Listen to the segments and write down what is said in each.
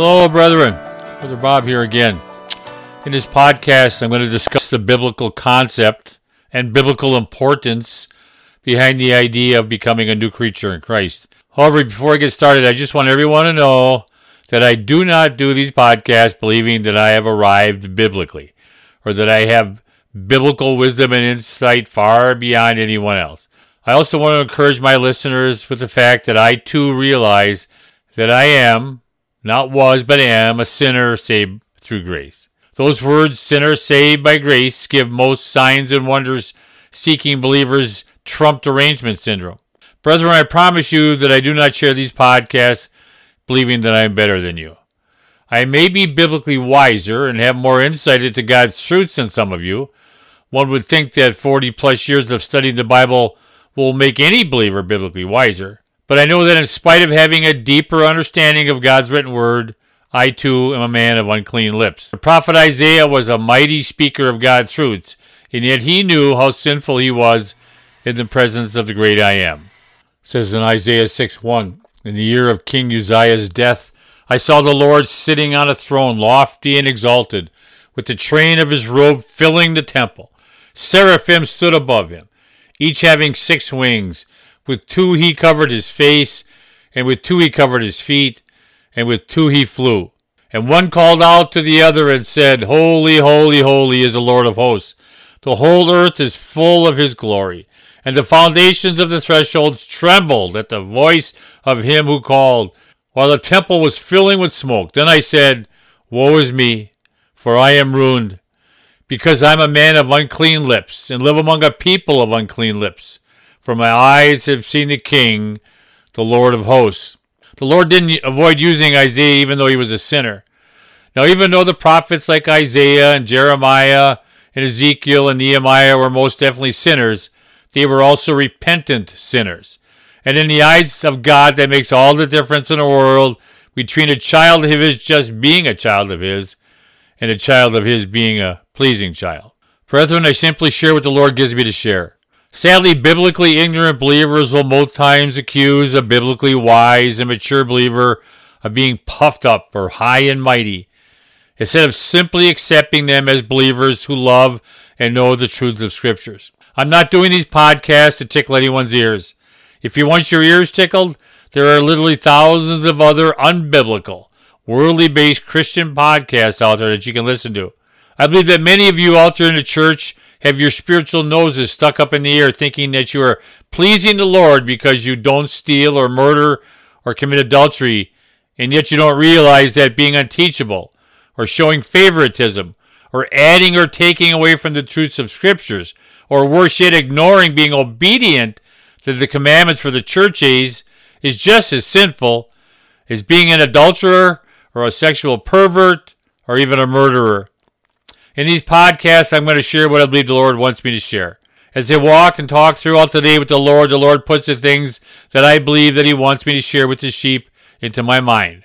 Hello, brethren. Brother Bob here again. In this podcast, I'm going to discuss the biblical concept and biblical importance behind the idea of becoming a new creature in Christ. However, before I get started, I just want everyone to know that I do not do these podcasts believing that I have arrived biblically or that I have biblical wisdom and insight far beyond anyone else. I also want to encourage my listeners with the fact that I too realize that I am, not was, but am, a sinner saved through grace. Those words, sinner saved by grace, give most signs and wonders seeking believers Trump derangement syndrome. Brethren, I promise you that I do not share these podcasts believing that I am better than you. I may be biblically wiser and have more insight into God's truths than some of you. One would think that 40 plus years of studying the Bible will make any believer biblically wiser. But I know that in spite of having a deeper understanding of God's written word, I too am a man of unclean lips. The prophet Isaiah was a mighty speaker of God's truths, and yet he knew how sinful he was in the presence of the great I am. It says in Isaiah 6 1, In the year of King Uzziah's death, I saw the Lord sitting on a throne, lofty and exalted, with the train of his robe filling the temple. Seraphim stood above him, each having six wings. With two he covered his face, and with two he covered his feet, and with two he flew. And one called out to the other and said, Holy, holy, holy is the Lord of hosts. The whole earth is full of his glory. And the foundations of the thresholds trembled at the voice of him who called, while the temple was filling with smoke. Then I said, Woe is me, for I am ruined, because I'm a man of unclean lips, and live among a people of unclean lips for my eyes have seen the King, the Lord of hosts. The Lord didn't avoid using Isaiah even though he was a sinner. Now, even though the prophets like Isaiah and Jeremiah and Ezekiel and Nehemiah were most definitely sinners, they were also repentant sinners. And in the eyes of God, that makes all the difference in the world between a child of his just being a child of his and a child of his being a pleasing child. Brethren, I simply share what the Lord gives me to share. Sadly, biblically ignorant believers will most times accuse a biblically wise and mature believer of being puffed up or high and mighty, instead of simply accepting them as believers who love and know the truths of scriptures. I'm not doing these podcasts to tickle anyone's ears. If you want your ears tickled, there are literally thousands of other unbiblical, worldly based Christian podcasts out there that you can listen to. I believe that many of you out there in the church have your spiritual noses stuck up in the air thinking that you are pleasing the Lord because you don't steal or murder or commit adultery, and yet you don't realize that being unteachable or showing favoritism or adding or taking away from the truths of scriptures or worse yet ignoring being obedient to the commandments for the church age is just as sinful as being an adulterer or a sexual pervert or even a murderer. In these podcasts, I'm going to share what I believe the Lord wants me to share. As I walk and talk throughout the day with the Lord, the Lord puts the things that I believe that He wants me to share with His sheep into my mind.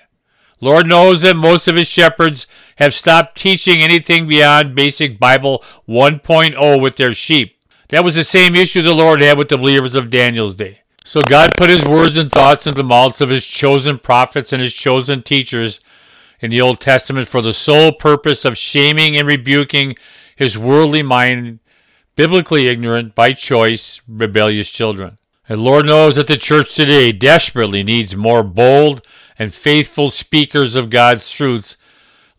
Lord knows that most of His shepherds have stopped teaching anything beyond basic Bible 1.0 with their sheep. That was the same issue the Lord had with the believers of Daniel's day. So God put His words and thoughts into the mouths of His chosen prophets and His chosen teachers in the Old Testament for the sole purpose of shaming and rebuking his worldly mind, biblically ignorant, by choice, rebellious children. And Lord knows that the church today desperately needs more bold and faithful speakers of God's truths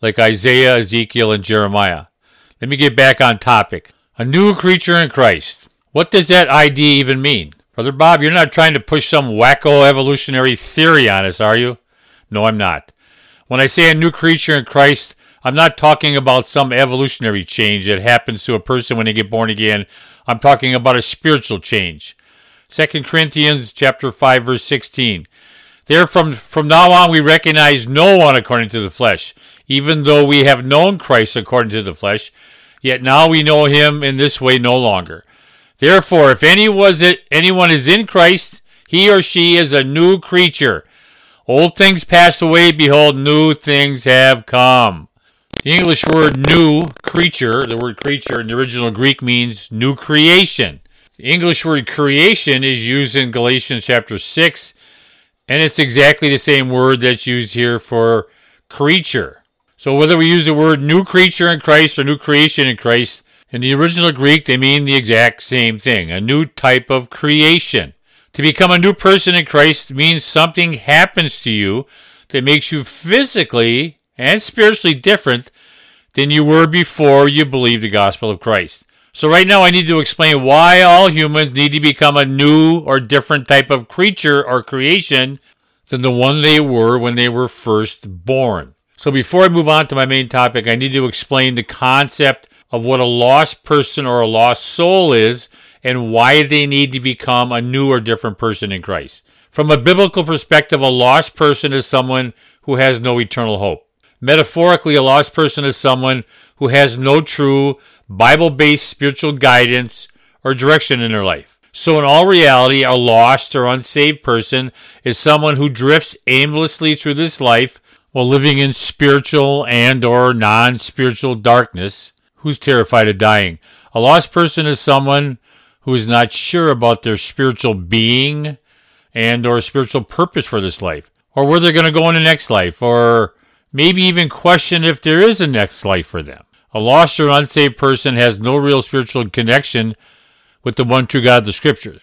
like Isaiah, Ezekiel, and Jeremiah. Let me get back on topic. A new creature in Christ. What does that idea even mean? Brother Bob, you're not trying to push some wacko evolutionary theory on us, are you? No, I'm not. When I say a new creature in Christ, I'm not talking about some evolutionary change that happens to a person when they get born again. I'm talking about a spiritual change. 2 Corinthians chapter 5 verse 16. There from, from now on we recognize no one according to the flesh, even though we have known Christ according to the flesh, yet now we know him in this way no longer. Therefore, if any was it, anyone is in Christ, he or she is a new creature. Old things pass away, behold, new things have come. The English word new, creature, the word creature in the original Greek means new creation. The English word creation is used in Galatians chapter 6, and it's exactly the same word that's used here for creature. So whether we use the word new creature in Christ or new creation in Christ, in the original Greek, they mean the exact same thing a new type of creation. To become a new person in Christ means something happens to you that makes you physically and spiritually different than you were before you believed the gospel of Christ. So, right now, I need to explain why all humans need to become a new or different type of creature or creation than the one they were when they were first born. So, before I move on to my main topic, I need to explain the concept of what a lost person or a lost soul is and why they need to become a new or different person in Christ. From a biblical perspective, a lost person is someone who has no eternal hope. Metaphorically, a lost person is someone who has no true Bible based spiritual guidance or direction in their life. So, in all reality, a lost or unsaved person is someone who drifts aimlessly through this life while living in spiritual and or non-spiritual darkness who's terrified of dying. A lost person is someone who is not sure about their spiritual being and or spiritual purpose for this life or where they're going to go in the next life or maybe even question if there is a next life for them. A lost or unsaved person has no real spiritual connection with the one true God of the scriptures.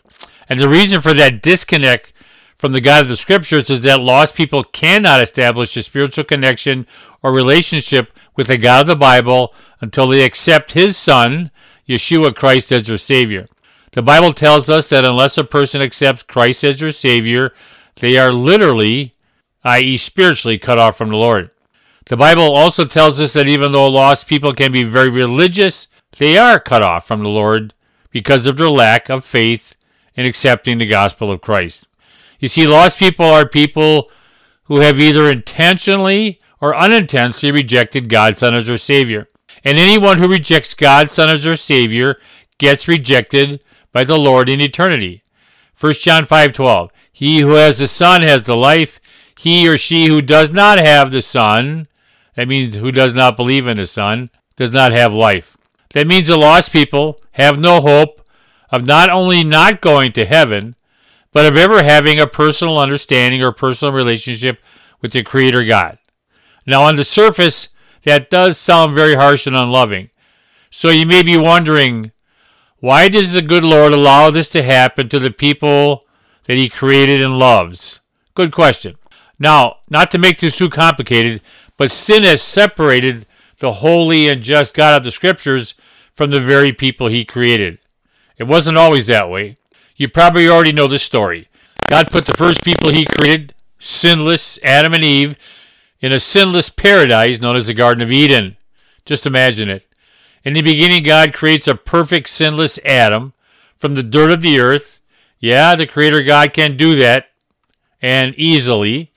And the reason for that disconnect from the God of the scriptures is that lost people cannot establish a spiritual connection or relationship with the God of the Bible until they accept his son, Yeshua Christ, as their Savior. The Bible tells us that unless a person accepts Christ as their Savior, they are literally, i.e., spiritually, cut off from the Lord. The Bible also tells us that even though lost people can be very religious, they are cut off from the Lord because of their lack of faith in accepting the gospel of Christ. You see, lost people are people who have either intentionally or unintentionally rejected God's Son as their Savior. And anyone who rejects God's Son as their Savior gets rejected by the Lord in eternity. 1 John 5:12 He who has the Son has the life. He or she who does not have the Son, that means who does not believe in the Son, does not have life. That means the lost people have no hope of not only not going to heaven, but of ever having a personal understanding or personal relationship with the Creator God. Now, on the surface, that does sound very harsh and unloving. So you may be wondering, why does the good Lord allow this to happen to the people that He created and loves? Good question. Now, not to make this too complicated, but sin has separated the holy and just God of the Scriptures from the very people He created. It wasn't always that way. You probably already know this story. God put the first people He created, sinless Adam and Eve, in a sinless paradise known as the Garden of Eden. Just imagine it. In the beginning, God creates a perfect, sinless Adam from the dirt of the earth. Yeah, the Creator God can do that, and easily.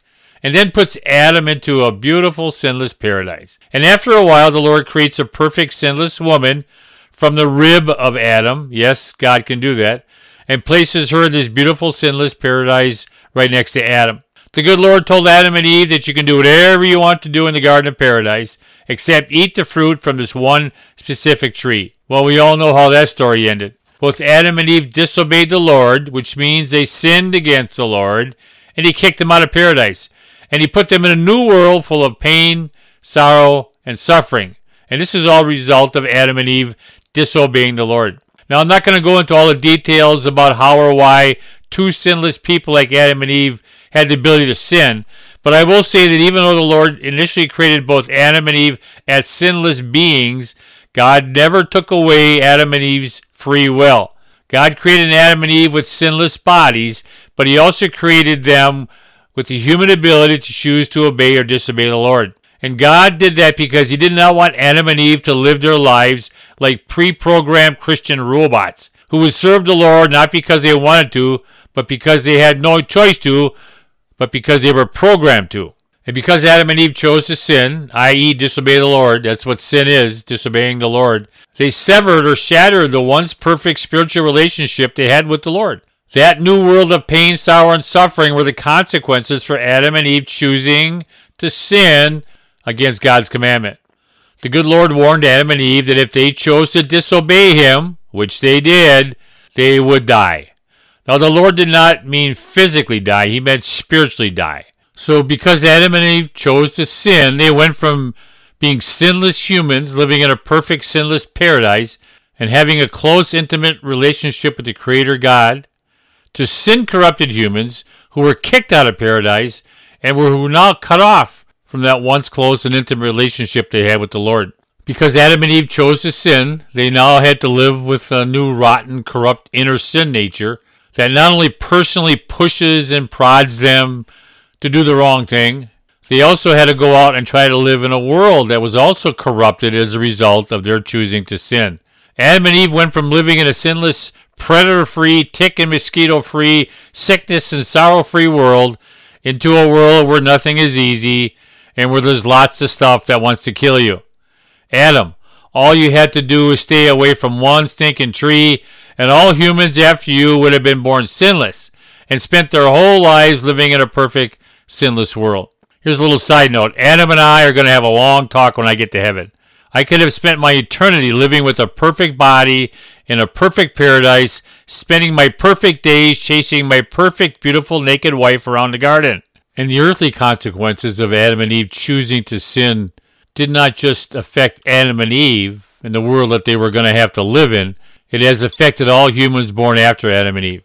And then puts Adam into a beautiful, sinless paradise. And after a while, the Lord creates a perfect, sinless woman from the rib of Adam. Yes, God can do that. And places her in this beautiful, sinless paradise right next to Adam. The good Lord told Adam and Eve that you can do whatever you want to do in the Garden of Paradise, except eat the fruit from this one specific tree. Well, we all know how that story ended. Both Adam and Eve disobeyed the Lord, which means they sinned against the Lord, and he kicked them out of paradise. And he put them in a new world full of pain, sorrow, and suffering. And this is all result of Adam and Eve disobeying the Lord. Now, I'm not going to go into all the details about how or why two sinless people like Adam and Eve had the ability to sin. But I will say that even though the Lord initially created both Adam and Eve as sinless beings, God never took away Adam and Eve's free will. God created Adam and Eve with sinless bodies, but He also created them with the human ability to choose to obey or disobey the Lord. And God did that because He did not want Adam and Eve to live their lives like pre programmed Christian robots who would serve the Lord not because they wanted to, but because they had no choice to, but because they were programmed to. And because Adam and Eve chose to sin, i.e., disobey the Lord, that's what sin is, disobeying the Lord, they severed or shattered the once perfect spiritual relationship they had with the Lord. That new world of pain, sorrow, and suffering were the consequences for Adam and Eve choosing to sin against God's commandment. The good Lord warned Adam and Eve that if they chose to disobey him, which they did, they would die. Now, the Lord did not mean physically die, he meant spiritually die. So, because Adam and Eve chose to sin, they went from being sinless humans living in a perfect sinless paradise and having a close, intimate relationship with the Creator God to sin corrupted humans who were kicked out of paradise and were now cut off from that once close and intimate relationship they had with the Lord. Because Adam and Eve chose to sin, they now had to live with a new rotten, corrupt inner sin nature that not only personally pushes and prods them to do the wrong thing, they also had to go out and try to live in a world that was also corrupted as a result of their choosing to sin. Adam and Eve went from living in a sinless, predator free, tick and mosquito free, sickness and sorrow free world into a world where nothing is easy and where there's lots of stuff that wants to kill you. Adam, all you had to do was stay away from one stinking tree, and all humans after you would have been born sinless and spent their whole lives living in a perfect, sinless world. Here's a little side note Adam and I are going to have a long talk when I get to heaven. I could have spent my eternity living with a perfect body in a perfect paradise, spending my perfect days chasing my perfect, beautiful, naked wife around the garden. And the earthly consequences of Adam and Eve choosing to sin did not just affect Adam and Eve and the world that they were going to have to live in, it has affected all humans born after Adam and Eve.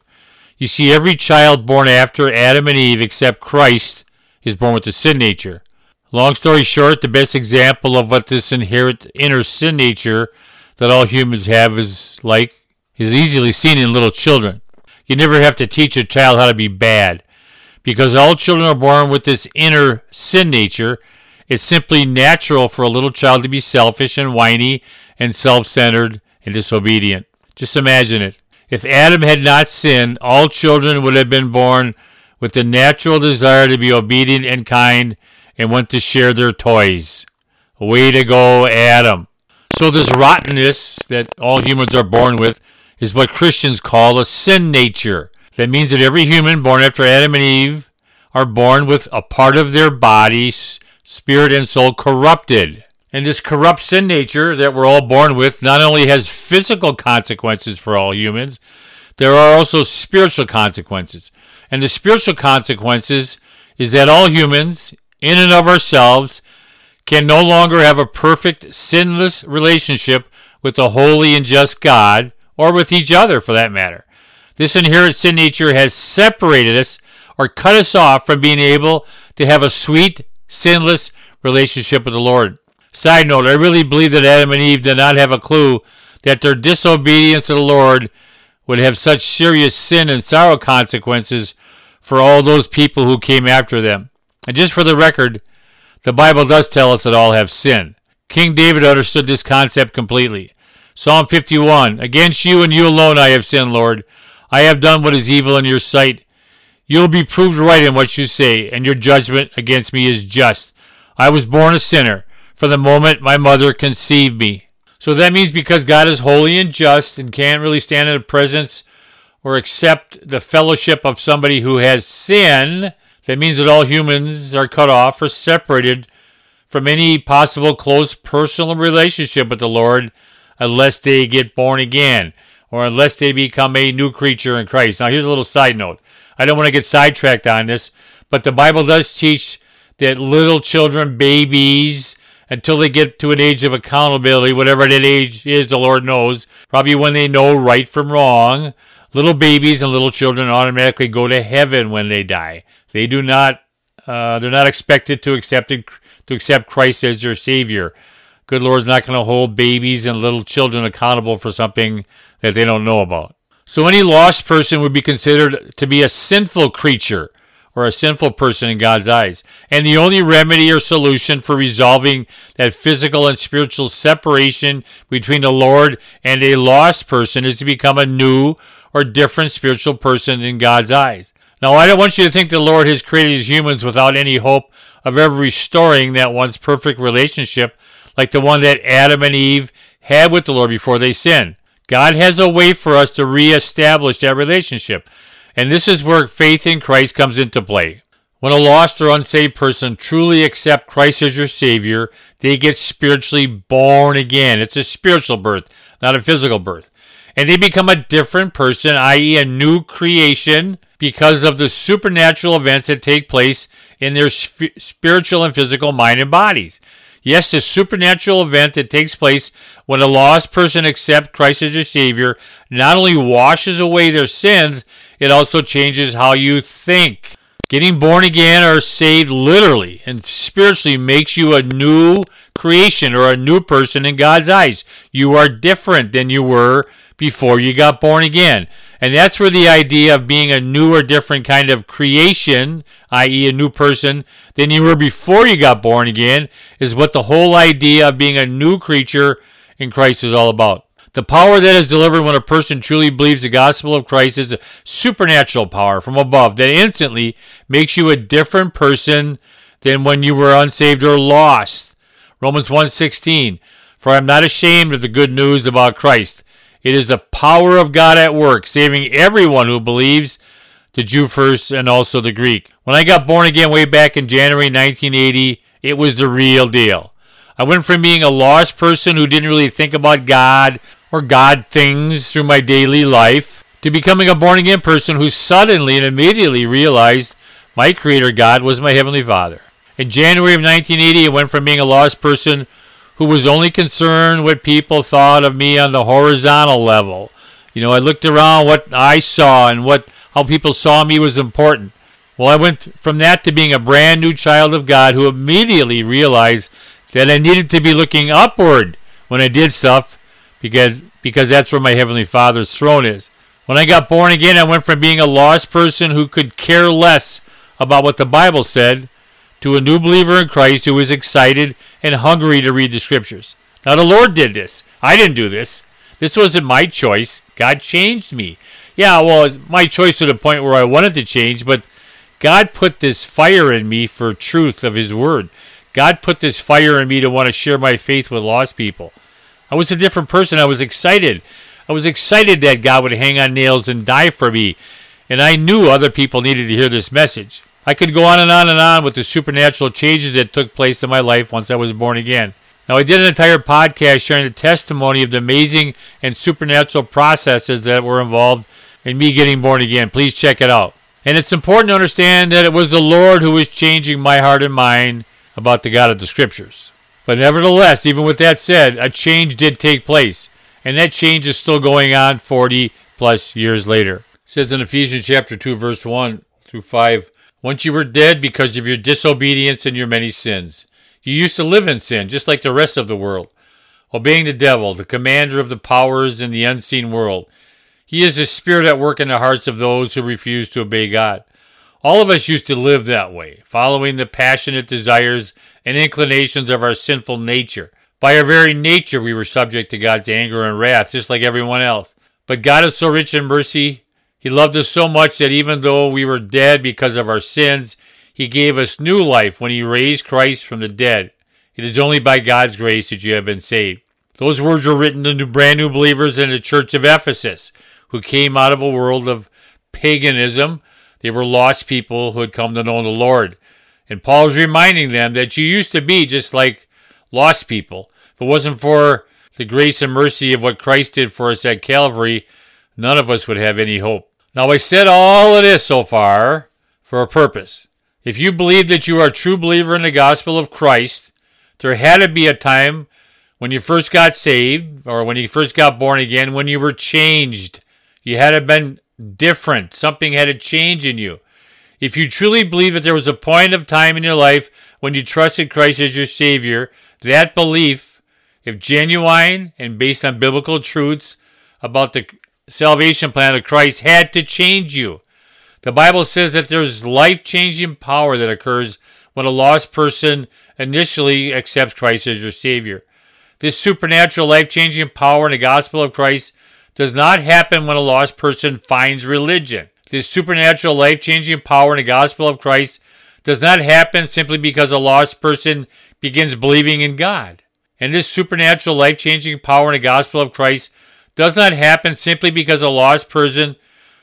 You see, every child born after Adam and Eve except Christ is born with the sin nature. Long story short, the best example of what this inherent inner sin nature that all humans have is like is easily seen in little children. You never have to teach a child how to be bad because all children are born with this inner sin nature. It's simply natural for a little child to be selfish and whiny and self-centered and disobedient. Just imagine it. If Adam had not sinned, all children would have been born with the natural desire to be obedient and kind and want to share their toys. Way to go, Adam. So, this rottenness that all humans are born with is what Christians call a sin nature. That means that every human born after Adam and Eve are born with a part of their body, spirit, and soul corrupted. And this corrupt sin nature that we're all born with not only has physical consequences for all humans, there are also spiritual consequences. And the spiritual consequences is that all humans, in and of ourselves, can no longer have a perfect, sinless relationship with the holy and just God, or with each other for that matter. This inherent sin nature has separated us or cut us off from being able to have a sweet, sinless relationship with the Lord. Side note, I really believe that Adam and Eve did not have a clue that their disobedience to the Lord would have such serious sin and sorrow consequences for all those people who came after them. And just for the record, the Bible does tell us that all have sinned. King David understood this concept completely. Psalm 51 Against you and you alone I have sinned, Lord. I have done what is evil in your sight. You will be proved right in what you say, and your judgment against me is just. I was born a sinner from the moment my mother conceived me. So that means because God is holy and just and can't really stand in the presence or accept the fellowship of somebody who has sin, that means that all humans are cut off or separated from any possible close personal relationship with the Lord unless they get born again or unless they become a new creature in Christ. Now, here's a little side note. I don't want to get sidetracked on this, but the Bible does teach that little children, babies, until they get to an age of accountability, whatever that age is, the Lord knows, probably when they know right from wrong, little babies and little children automatically go to heaven when they die. They do not, uh, they're not expected to accept it, to accept Christ as their Savior. Good Lord's not going to hold babies and little children accountable for something that they don't know about. So any lost person would be considered to be a sinful creature or a sinful person in God's eyes. And the only remedy or solution for resolving that physical and spiritual separation between the Lord and a lost person is to become a new or different spiritual person in God's eyes. Now, I don't want you to think the Lord has created humans without any hope of ever restoring that once perfect relationship like the one that Adam and Eve had with the Lord before they sinned. God has a way for us to reestablish that relationship. And this is where faith in Christ comes into play. When a lost or unsaved person truly accept Christ as your Savior, they get spiritually born again. It's a spiritual birth, not a physical birth. and they become a different person, i.e., a new creation, because of the supernatural events that take place in their sp- spiritual and physical mind and bodies. Yes, the supernatural event that takes place when a lost person accepts Christ as their Savior not only washes away their sins, it also changes how you think. Getting born again or saved literally and spiritually makes you a new creation or a new person in God's eyes. You are different than you were before you got born again. And that's where the idea of being a new or different kind of creation, i.e., a new person, than you were before you got born again, is what the whole idea of being a new creature in Christ is all about. The power that is delivered when a person truly believes the gospel of Christ is a supernatural power from above that instantly makes you a different person than when you were unsaved or lost. Romans 1:16 For I am not ashamed of the good news about Christ it is the power of God at work, saving everyone who believes, the Jew first and also the Greek. When I got born again way back in January 1980, it was the real deal. I went from being a lost person who didn't really think about God or God things through my daily life to becoming a born again person who suddenly and immediately realized my Creator God was my Heavenly Father. In January of 1980, I went from being a lost person who was only concerned what people thought of me on the horizontal level. You know, I looked around what I saw and what how people saw me was important. Well, I went from that to being a brand new child of God who immediately realized that I needed to be looking upward when I did stuff because because that's where my heavenly Father's throne is. When I got born again, I went from being a lost person who could care less about what the Bible said to a new believer in Christ who was excited and hungry to read the scriptures. Now, the Lord did this. I didn't do this. This wasn't my choice. God changed me. Yeah, well, it's my choice to the point where I wanted to change, but God put this fire in me for truth of His Word. God put this fire in me to want to share my faith with lost people. I was a different person. I was excited. I was excited that God would hang on nails and die for me. And I knew other people needed to hear this message. I could go on and on and on with the supernatural changes that took place in my life once I was born again. Now, I did an entire podcast sharing the testimony of the amazing and supernatural processes that were involved in me getting born again. Please check it out. And it's important to understand that it was the Lord who was changing my heart and mind about the God of the Scriptures. But nevertheless, even with that said, a change did take place. And that change is still going on 40 plus years later. It says in Ephesians chapter 2, verse 1 through 5 once you were dead because of your disobedience and your many sins. You used to live in sin, just like the rest of the world, obeying the devil, the commander of the powers in the unseen world. He is the spirit at work in the hearts of those who refuse to obey God. All of us used to live that way, following the passionate desires and inclinations of our sinful nature. By our very nature, we were subject to God's anger and wrath, just like everyone else. But God is so rich in mercy, he loved us so much that even though we were dead because of our sins, He gave us new life when He raised Christ from the dead. It is only by God's grace that you have been saved. Those words were written to brand new believers in the church of Ephesus, who came out of a world of paganism. They were lost people who had come to know the Lord. And Paul is reminding them that you used to be just like lost people. If it wasn't for the grace and mercy of what Christ did for us at Calvary, none of us would have any hope. Now, I said all of this so far for a purpose. If you believe that you are a true believer in the gospel of Christ, there had to be a time when you first got saved or when you first got born again when you were changed. You had to have been different. Something had to change in you. If you truly believe that there was a point of time in your life when you trusted Christ as your Savior, that belief, if genuine and based on biblical truths about the salvation plan of Christ had to change you. The Bible says that there's life changing power that occurs when a lost person initially accepts Christ as your Savior. This supernatural life changing power in the gospel of Christ does not happen when a lost person finds religion. This supernatural life changing power in the gospel of Christ does not happen simply because a lost person begins believing in God. And this supernatural life changing power in the gospel of Christ does not happen simply because a lost person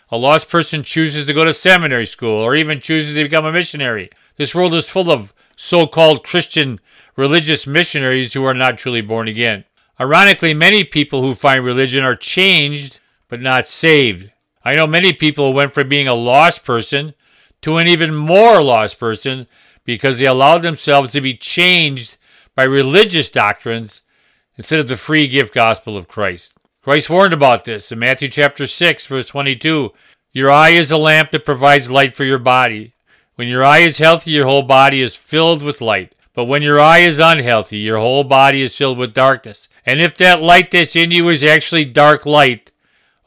a lost person chooses to go to seminary school or even chooses to become a missionary. This world is full of so-called Christian religious missionaries who are not truly born again. Ironically, many people who find religion are changed but not saved. I know many people went from being a lost person to an even more lost person because they allowed themselves to be changed by religious doctrines instead of the free gift gospel of Christ. Christ warned about this in Matthew chapter 6 verse 22. Your eye is a lamp that provides light for your body. When your eye is healthy, your whole body is filled with light. But when your eye is unhealthy, your whole body is filled with darkness. And if that light that's in you is actually dark light,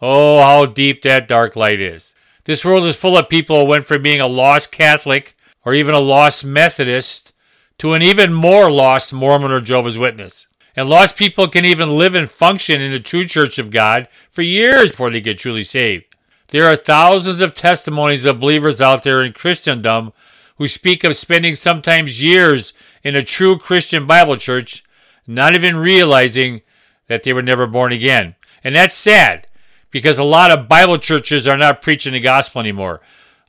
oh, how deep that dark light is. This world is full of people who went from being a lost Catholic or even a lost Methodist to an even more lost Mormon or Jehovah's Witness. And lost people can even live and function in the true church of God for years before they get truly saved. There are thousands of testimonies of believers out there in Christendom who speak of spending sometimes years in a true Christian Bible church, not even realizing that they were never born again. And that's sad because a lot of Bible churches are not preaching the gospel anymore.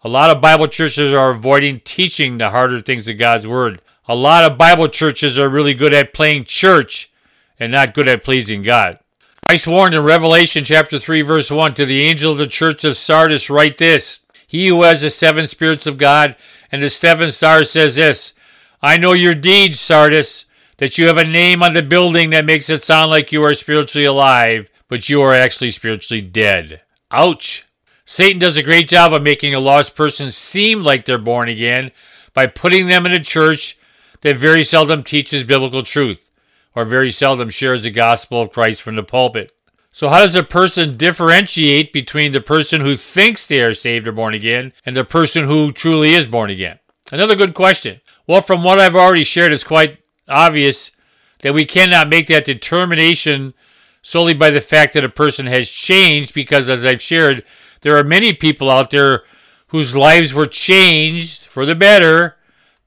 A lot of Bible churches are avoiding teaching the harder things of God's Word. A lot of Bible churches are really good at playing church and not good at pleasing God. Christ warned in Revelation chapter 3 verse 1 to the angel of the church of Sardis write this, He who has the seven spirits of God and the seven stars says this, I know your deeds, Sardis, that you have a name on the building that makes it sound like you are spiritually alive, but you are actually spiritually dead. Ouch. Satan does a great job of making a lost person seem like they're born again by putting them in a church that very seldom teaches biblical truth or very seldom shares the gospel of Christ from the pulpit. So, how does a person differentiate between the person who thinks they are saved or born again and the person who truly is born again? Another good question. Well, from what I've already shared, it's quite obvious that we cannot make that determination solely by the fact that a person has changed, because as I've shared, there are many people out there whose lives were changed for the better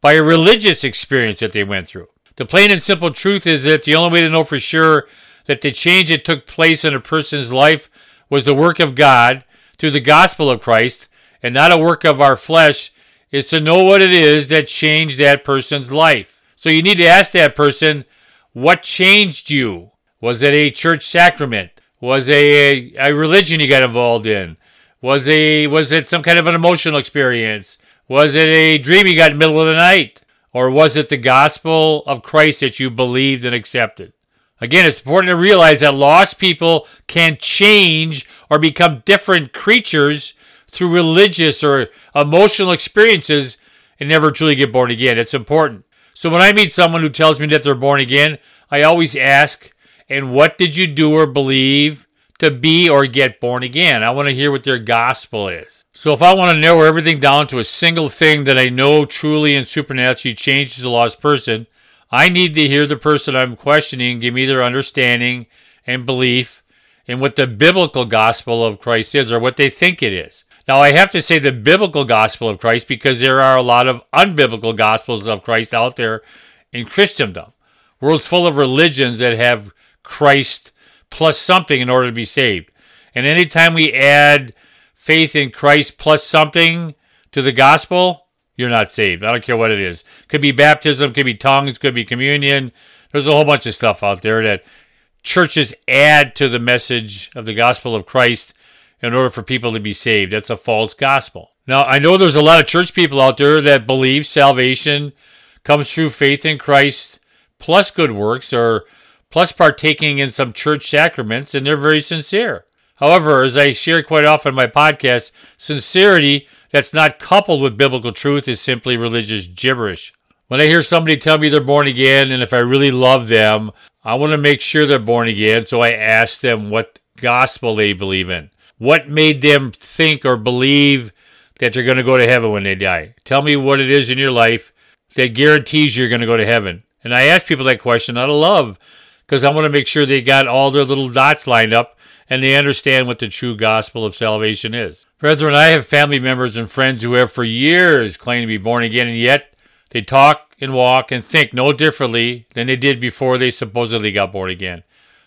by a religious experience that they went through. The plain and simple truth is that the only way to know for sure that the change that took place in a person's life was the work of God through the gospel of Christ and not a work of our flesh is to know what it is that changed that person's life. So you need to ask that person, what changed you? Was it a church sacrament? Was it a, a religion you got involved in? Was a was it some kind of an emotional experience? Was it a dream you got in the middle of the night? Or was it the gospel of Christ that you believed and accepted? Again, it's important to realize that lost people can change or become different creatures through religious or emotional experiences and never truly get born again. It's important. So when I meet someone who tells me that they're born again, I always ask, and what did you do or believe to be or get born again? I want to hear what their gospel is. So if I want to narrow everything down to a single thing that I know truly and supernaturally changes a lost person, I need to hear the person I'm questioning give me their understanding and belief in what the biblical gospel of Christ is or what they think it is. Now, I have to say the biblical gospel of Christ because there are a lot of unbiblical gospels of Christ out there in Christendom. World's full of religions that have Christ plus something in order to be saved. And anytime we add faith in Christ plus something to the gospel, you're not saved. I don't care what it is. Could be baptism, could be tongues, could be communion. There's a whole bunch of stuff out there that churches add to the message of the gospel of Christ in order for people to be saved. That's a false gospel. Now, I know there's a lot of church people out there that believe salvation comes through faith in Christ plus good works or plus partaking in some church sacraments, and they're very sincere. However, as I share quite often in my podcast, sincerity that's not coupled with biblical truth is simply religious gibberish. When I hear somebody tell me they're born again, and if I really love them, I want to make sure they're born again, so I ask them what gospel they believe in. What made them think or believe that they're going to go to heaven when they die? Tell me what it is in your life that guarantees you're going to go to heaven. And I ask people that question out of love because I want to make sure they got all their little dots lined up and they understand what the true gospel of salvation is. Brethren, I have family members and friends who have for years claimed to be born again, and yet they talk and walk and think no differently than they did before they supposedly got born again.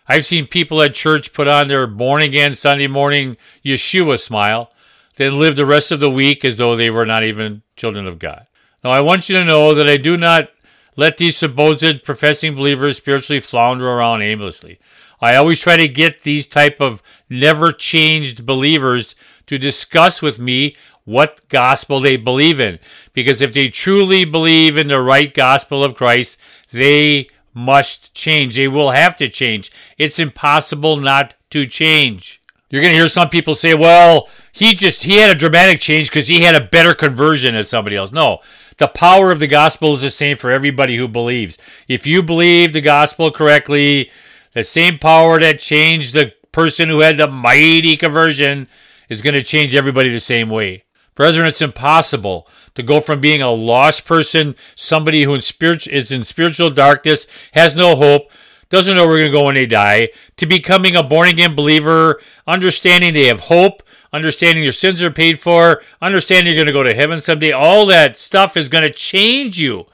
I've seen people at church put on their born again Sunday morning Yeshua smile, then live the rest of the week as though they were not even children of God. Now, I want you to know that I do not let these supposed professing believers spiritually flounder around aimlessly. I always try to get these type of never changed believers to discuss with me what gospel they believe in. Because if they truly believe in the right gospel of Christ, they must change. They will have to change. It's impossible not to change. You're going to hear some people say, well, he just, he had a dramatic change because he had a better conversion than somebody else. No, the power of the gospel is the same for everybody who believes. If you believe the gospel correctly, the same power that changed the person who had the mighty conversion is going to change everybody the same way. Brethren, it's impossible to go from being a lost person, somebody who is in spiritual darkness, has no hope, doesn't know where they're going to go when they die, to becoming a born again believer, understanding they have hope, understanding your sins are paid for, understanding you're going to go to heaven someday. All that stuff is going to change you.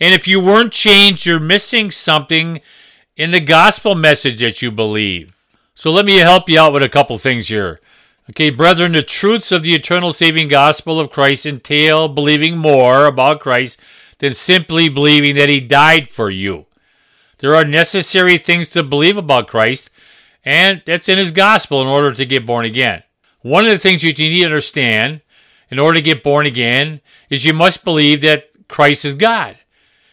And if you weren't changed, you're missing something in the gospel message that you believe. So let me help you out with a couple things here. Okay, brethren, the truths of the eternal saving gospel of Christ entail believing more about Christ than simply believing that he died for you. There are necessary things to believe about Christ, and that's in his gospel in order to get born again. One of the things you need to understand in order to get born again is you must believe that Christ is God.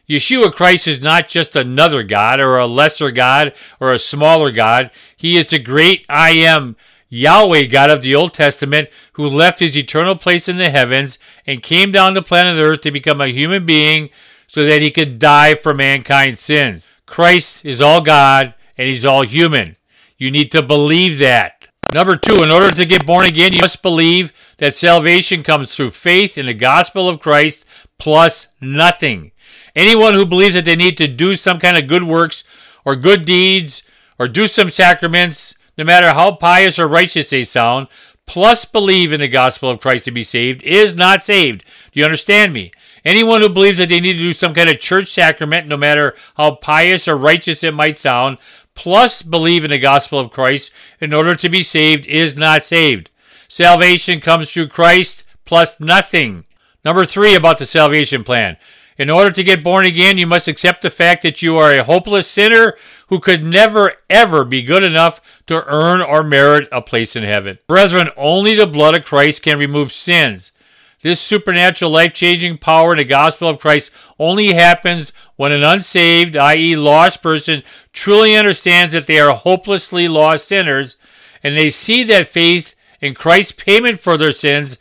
Yeshua Christ is not just another God or a lesser God or a smaller God. He is the great I am Yahweh God of the Old Testament, who left his eternal place in the heavens and came down to planet Earth to become a human being so that he could die for mankind's sins. Christ is all God and he's all human. You need to believe that. Number two, in order to get born again, you must believe that salvation comes through faith in the gospel of Christ plus nothing. Anyone who believes that they need to do some kind of good works or good deeds or do some sacraments no matter how pious or righteous they sound, plus believe in the gospel of Christ to be saved, is not saved. Do you understand me? Anyone who believes that they need to do some kind of church sacrament, no matter how pious or righteous it might sound, plus believe in the gospel of Christ in order to be saved, is not saved. Salvation comes through Christ plus nothing. Number three about the salvation plan. In order to get born again, you must accept the fact that you are a hopeless sinner who could never ever be good enough to earn or merit a place in heaven. Brethren, only the blood of Christ can remove sins. This supernatural life changing power in the gospel of Christ only happens when an unsaved, i.e., lost person, truly understands that they are hopelessly lost sinners and they see that faith in Christ's payment for their sins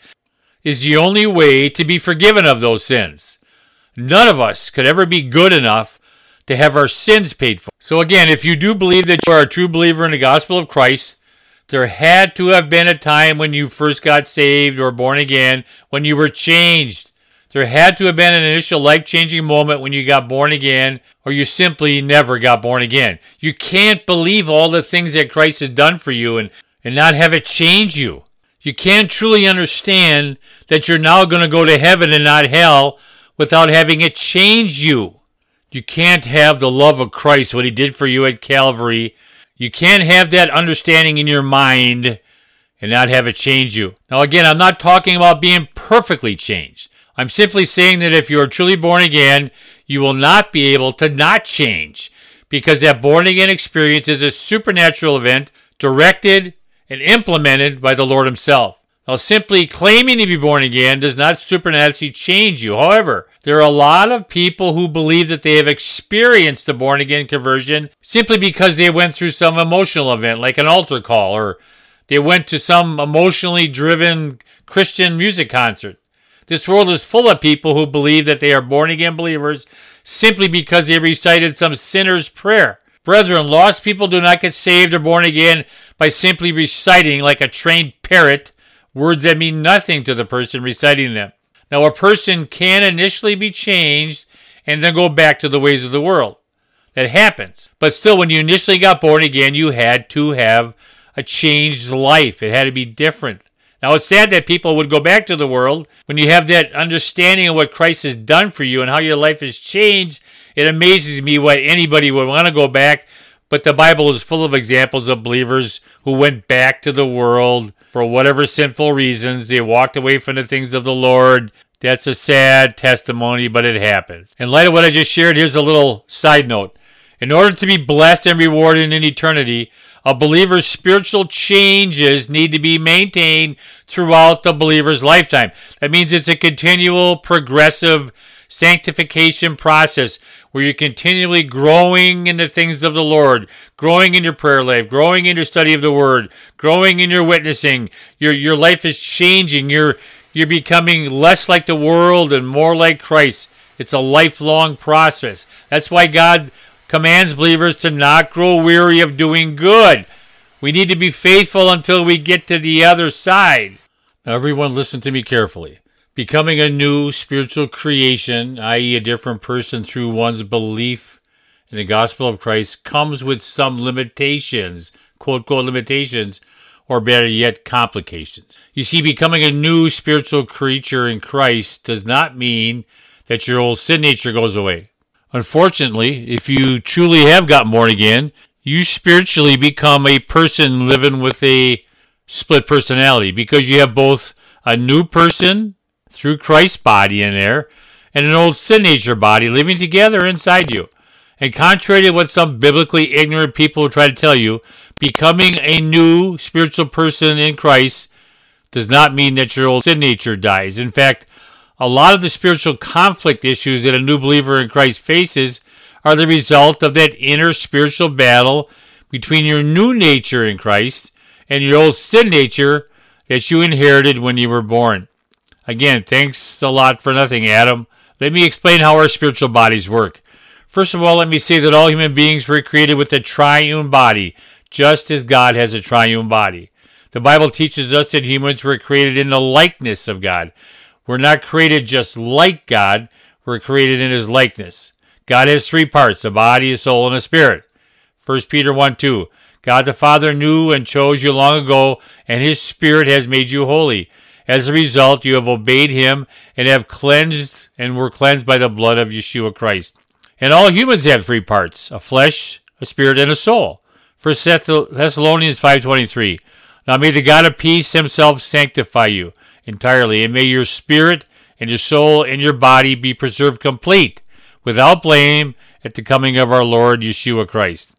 is the only way to be forgiven of those sins. None of us could ever be good enough to have our sins paid for. So, again, if you do believe that you are a true believer in the gospel of Christ, there had to have been a time when you first got saved or born again, when you were changed. There had to have been an initial life changing moment when you got born again, or you simply never got born again. You can't believe all the things that Christ has done for you and, and not have it change you. You can't truly understand that you're now going to go to heaven and not hell without having it change you. You can't have the love of Christ, what he did for you at Calvary. You can't have that understanding in your mind and not have it change you. Now, again, I'm not talking about being perfectly changed. I'm simply saying that if you are truly born again, you will not be able to not change because that born again experience is a supernatural event directed and implemented by the Lord Himself. Now, simply claiming to be born again does not supernaturally change you. However, there are a lot of people who believe that they have experienced the born again conversion simply because they went through some emotional event, like an altar call, or they went to some emotionally driven Christian music concert. This world is full of people who believe that they are born again believers simply because they recited some sinner's prayer. Brethren, lost people do not get saved or born again by simply reciting like a trained parrot words that mean nothing to the person reciting them. Now, a person can initially be changed and then go back to the ways of the world. That happens. But still, when you initially got born again, you had to have a changed life. It had to be different. Now, it's sad that people would go back to the world. When you have that understanding of what Christ has done for you and how your life has changed, it amazes me why anybody would want to go back. But the Bible is full of examples of believers who went back to the world for whatever sinful reasons. They walked away from the things of the Lord. That's a sad testimony, but it happens. In light of what I just shared, here's a little side note. In order to be blessed and rewarded in eternity, a believer's spiritual changes need to be maintained throughout the believer's lifetime. That means it's a continual, progressive sanctification process where you're continually growing in the things of the Lord, growing in your prayer life, growing in your study of the Word, growing in your witnessing. Your your life is changing. You're you're becoming less like the world and more like Christ. It's a lifelong process. That's why God commands believers to not grow weary of doing good. We need to be faithful until we get to the other side. Now, everyone, listen to me carefully. Becoming a new spiritual creation, i.e., a different person through one's belief in the gospel of Christ, comes with some limitations, quote, quote, limitations, or better yet, complications. You see, becoming a new spiritual creature in Christ does not mean that your old sin nature goes away. Unfortunately, if you truly have got born again, you spiritually become a person living with a split personality because you have both a new person through Christ's body in there and an old sin nature body living together inside you. And contrary to what some biblically ignorant people try to tell you, becoming a new spiritual person in Christ does not mean that your old sin nature dies. In fact, a lot of the spiritual conflict issues that a new believer in Christ faces are the result of that inner spiritual battle between your new nature in Christ and your old sin nature that you inherited when you were born. Again, thanks a lot for nothing, Adam. Let me explain how our spiritual bodies work. First of all, let me say that all human beings were created with a triune body, just as God has a triune body. The Bible teaches us that humans were created in the likeness of God. We're not created just like God, we're created in his likeness. God has three parts a body, a soul, and a spirit. 1 Peter 1 2. God the Father knew and chose you long ago, and his Spirit has made you holy. As a result, you have obeyed him and have cleansed and were cleansed by the blood of Yeshua Christ. And all humans have three parts, a flesh, a spirit, and a soul. 1 Thessalonians 5.23 Now may the God of peace himself sanctify you entirely, and may your spirit and your soul and your body be preserved complete, without blame, at the coming of our Lord Yeshua Christ.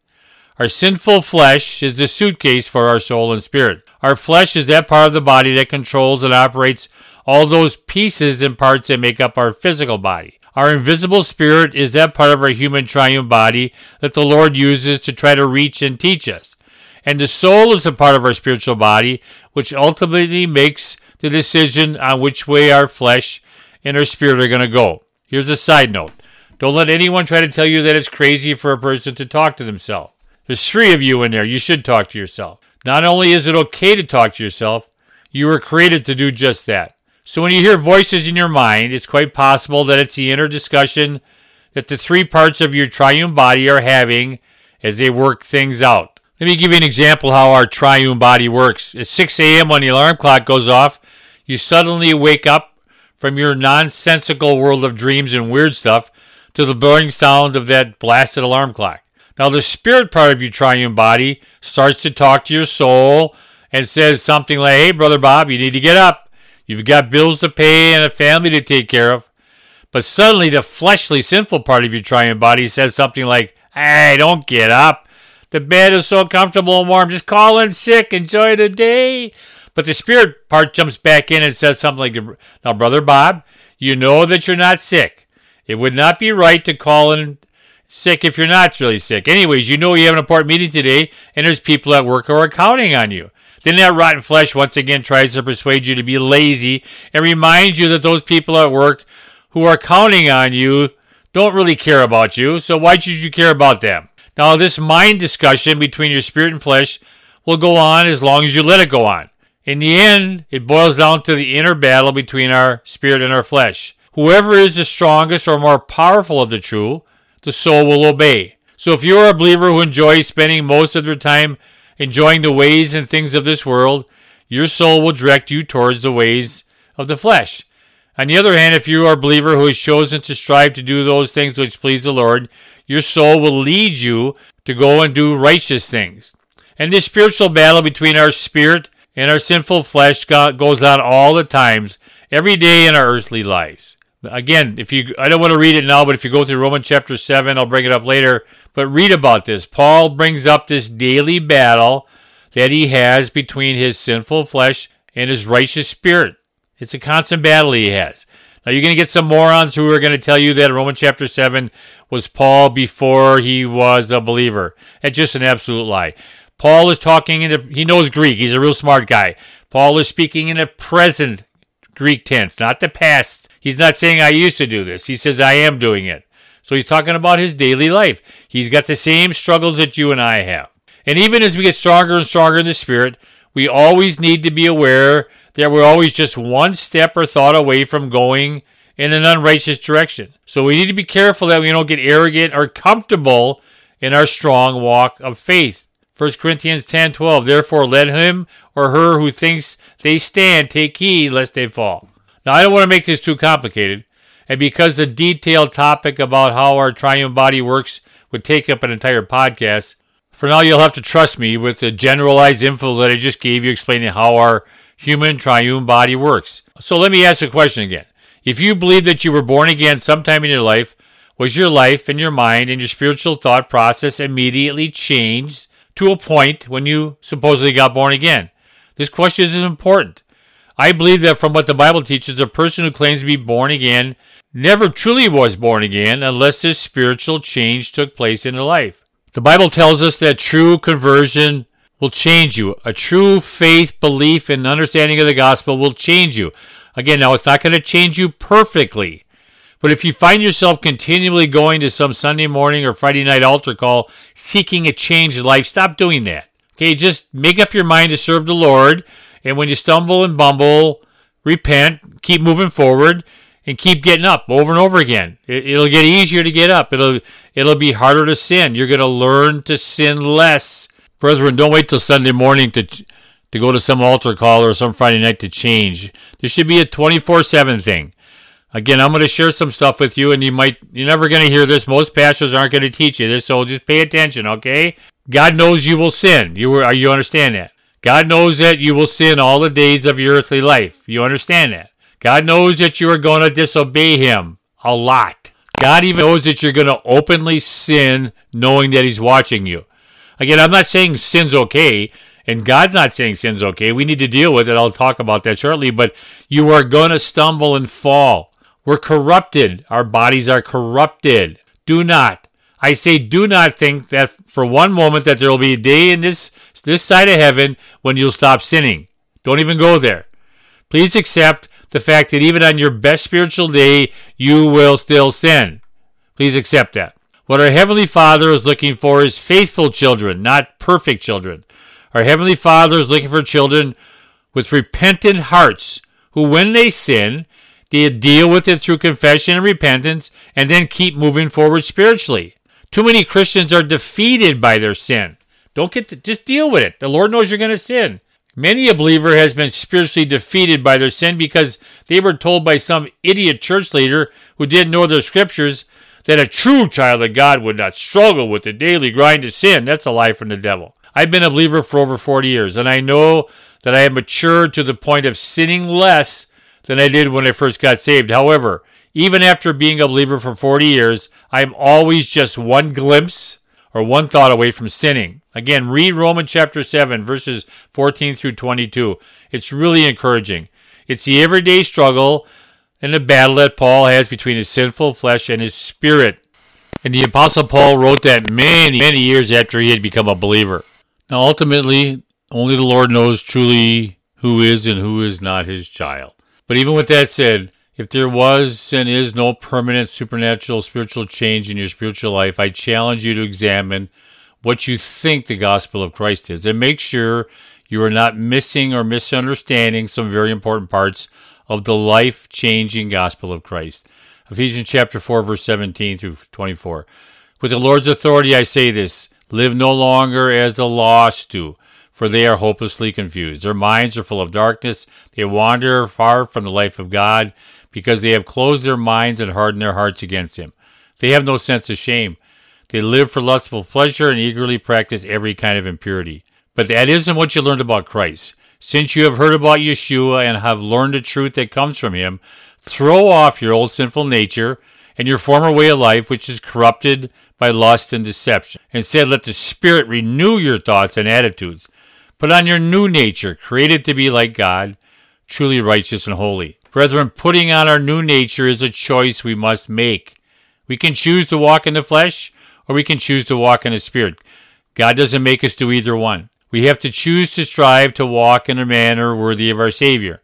Our sinful flesh is the suitcase for our soul and spirit. Our flesh is that part of the body that controls and operates all those pieces and parts that make up our physical body. Our invisible spirit is that part of our human triune body that the Lord uses to try to reach and teach us. And the soul is a part of our spiritual body, which ultimately makes the decision on which way our flesh and our spirit are going to go. Here's a side note. Don't let anyone try to tell you that it's crazy for a person to talk to themselves. There's three of you in there. You should talk to yourself. Not only is it okay to talk to yourself, you were created to do just that. So when you hear voices in your mind, it's quite possible that it's the inner discussion that the three parts of your triune body are having as they work things out. Let me give you an example how our triune body works. At 6 a.m. when the alarm clock goes off, you suddenly wake up from your nonsensical world of dreams and weird stuff to the boring sound of that blasted alarm clock. Now, the spirit part of your triune body starts to talk to your soul and says something like, Hey, Brother Bob, you need to get up. You've got bills to pay and a family to take care of. But suddenly, the fleshly, sinful part of your triune body says something like, Hey, don't get up. The bed is so comfortable and warm. Just call in sick. Enjoy the day. But the spirit part jumps back in and says something like, Now, Brother Bob, you know that you're not sick. It would not be right to call in sick if you're not really sick. Anyways, you know you have an important meeting today, and there's people at work who are counting on you. Then that rotten flesh once again tries to persuade you to be lazy and reminds you that those people at work who are counting on you don't really care about you, so why should you care about them? Now, this mind discussion between your spirit and flesh will go on as long as you let it go on. In the end, it boils down to the inner battle between our spirit and our flesh. Whoever is the strongest or more powerful of the two the soul will obey. So if you are a believer who enjoys spending most of their time enjoying the ways and things of this world, your soul will direct you towards the ways of the flesh. On the other hand, if you are a believer who has chosen to strive to do those things which please the Lord, your soul will lead you to go and do righteous things. And this spiritual battle between our spirit and our sinful flesh goes on all the times, every day in our earthly lives. Again, if you, I don't want to read it now, but if you go through Romans chapter 7, I'll bring it up later, but read about this. Paul brings up this daily battle that he has between his sinful flesh and his righteous spirit. It's a constant battle he has. Now you're going to get some morons who are going to tell you that Romans chapter 7 was Paul before he was a believer. That's just an absolute lie. Paul is talking in the, he knows Greek. He's a real smart guy. Paul is speaking in the present Greek tense, not the past. He's not saying I used to do this. He says I am doing it. So he's talking about his daily life. He's got the same struggles that you and I have. And even as we get stronger and stronger in the spirit, we always need to be aware that we're always just one step or thought away from going in an unrighteous direction. So we need to be careful that we don't get arrogant or comfortable in our strong walk of faith. 1 Corinthians 10 12. Therefore, let him or her who thinks they stand take heed lest they fall. Now, I don't want to make this too complicated, and because the detailed topic about how our triune body works would take up an entire podcast, for now you'll have to trust me with the generalized info that I just gave you explaining how our human triune body works. So let me ask a question again. If you believe that you were born again sometime in your life, was your life and your mind and your spiritual thought process immediately changed to a point when you supposedly got born again? This question is important. I believe that from what the Bible teaches, a person who claims to be born again never truly was born again unless this spiritual change took place in their life. The Bible tells us that true conversion will change you. A true faith, belief, and understanding of the gospel will change you. Again, now it's not going to change you perfectly. But if you find yourself continually going to some Sunday morning or Friday night altar call seeking a changed life, stop doing that. Okay, just make up your mind to serve the Lord. And when you stumble and bumble, repent, keep moving forward, and keep getting up over and over again. It, will get easier to get up. It'll it'll be harder to sin. You're going to learn to sin less Brethren, don't wait till Sunday morning to to go to some altar call or some Friday night to change. This should be a 24/7 thing. Again, I'm going to share some stuff with you, and you might you're never going to hear this. Most pastors aren't going to teach you this, so just pay attention, okay? God knows you will sin. You are you understand that? God knows that you will sin all the days of your earthly life. You understand that? God knows that you are going to disobey Him a lot. God even knows that you're going to openly sin knowing that He's watching you. Again, I'm not saying sin's okay, and God's not saying sin's okay. We need to deal with it. I'll talk about that shortly, but you are going to stumble and fall. We're corrupted. Our bodies are corrupted. Do not, I say, do not think that for one moment that there will be a day in this, this side of heaven when you'll stop sinning. Don't even go there. Please accept the fact that even on your best spiritual day, you will still sin. Please accept that. What our Heavenly Father is looking for is faithful children, not perfect children. Our Heavenly Father is looking for children with repentant hearts who, when they sin, they deal with it through confession and repentance and then keep moving forward spiritually. Too many Christians are defeated by their sin. Don't get to, just deal with it. The Lord knows you're going to sin. Many a believer has been spiritually defeated by their sin because they were told by some idiot church leader who didn't know their scriptures that a true child of God would not struggle with the daily grind of sin. That's a lie from the devil. I've been a believer for over 40 years, and I know that I have matured to the point of sinning less than I did when I first got saved. However, even after being a believer for 40 years, I'm always just one glimpse or one thought away from sinning. Again, read Romans chapter 7, verses 14 through 22. It's really encouraging. It's the everyday struggle and the battle that Paul has between his sinful flesh and his spirit. And the Apostle Paul wrote that many, many years after he had become a believer. Now, ultimately, only the Lord knows truly who is and who is not his child. But even with that said, if there was and is no permanent supernatural spiritual change in your spiritual life, I challenge you to examine what you think the gospel of Christ is and make sure you are not missing or misunderstanding some very important parts of the life changing gospel of Christ. Ephesians chapter 4, verse 17 through 24. With the Lord's authority, I say this live no longer as the lost do, for they are hopelessly confused. Their minds are full of darkness. They wander far from the life of God because they have closed their minds and hardened their hearts against Him. They have no sense of shame. They live for lustful pleasure and eagerly practice every kind of impurity. But that isn't what you learned about Christ. Since you have heard about Yeshua and have learned the truth that comes from him, throw off your old sinful nature and your former way of life, which is corrupted by lust and deception. Instead, let the Spirit renew your thoughts and attitudes. Put on your new nature, created to be like God, truly righteous and holy. Brethren, putting on our new nature is a choice we must make. We can choose to walk in the flesh, or we can choose to walk in the Spirit. God doesn't make us do either one. We have to choose to strive to walk in a manner worthy of our Savior.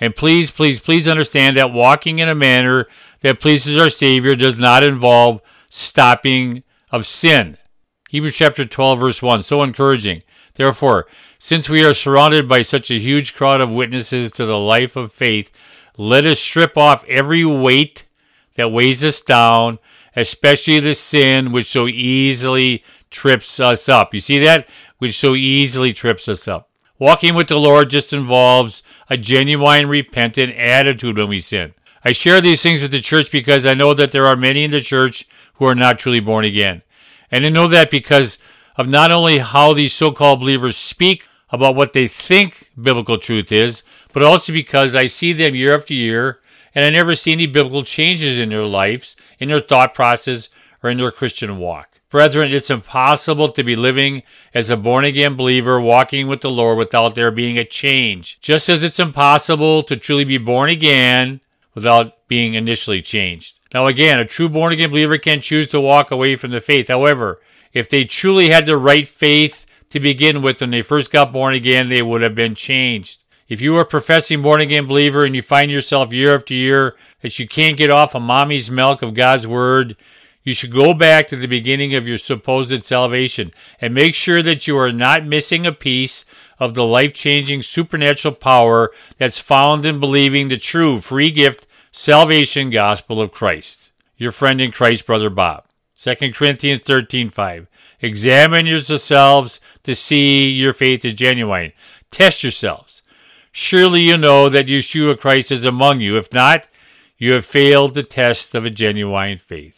And please, please, please understand that walking in a manner that pleases our Savior does not involve stopping of sin. Hebrews chapter 12, verse 1, so encouraging. Therefore, since we are surrounded by such a huge crowd of witnesses to the life of faith, let us strip off every weight that weighs us down, especially the sin which so easily trips us up. You see that? Which so easily trips us up. Walking with the Lord just involves a genuine repentant attitude when we sin. I share these things with the church because I know that there are many in the church who are not truly born again. And I know that because of not only how these so called believers speak about what they think biblical truth is, but also because I see them year after year and I never see any biblical changes in their lives, in their thought process, or in their Christian walk. Brethren, it's impossible to be living as a born again believer, walking with the Lord without there being a change. Just as it's impossible to truly be born again without being initially changed. Now, again, a true born again believer can choose to walk away from the faith. However, if they truly had the right faith to begin with when they first got born again, they would have been changed. If you are a professing born again believer and you find yourself year after year that you can't get off of mommy's milk of God's word, you should go back to the beginning of your supposed salvation and make sure that you are not missing a piece of the life changing supernatural power that's found in believing the true free gift salvation gospel of Christ. Your friend in Christ, Brother Bob. 2 Corinthians 13:5. Examine yourselves to see your faith is genuine. Test yourselves. Surely you know that Yeshua Christ is among you. If not, you have failed the test of a genuine faith.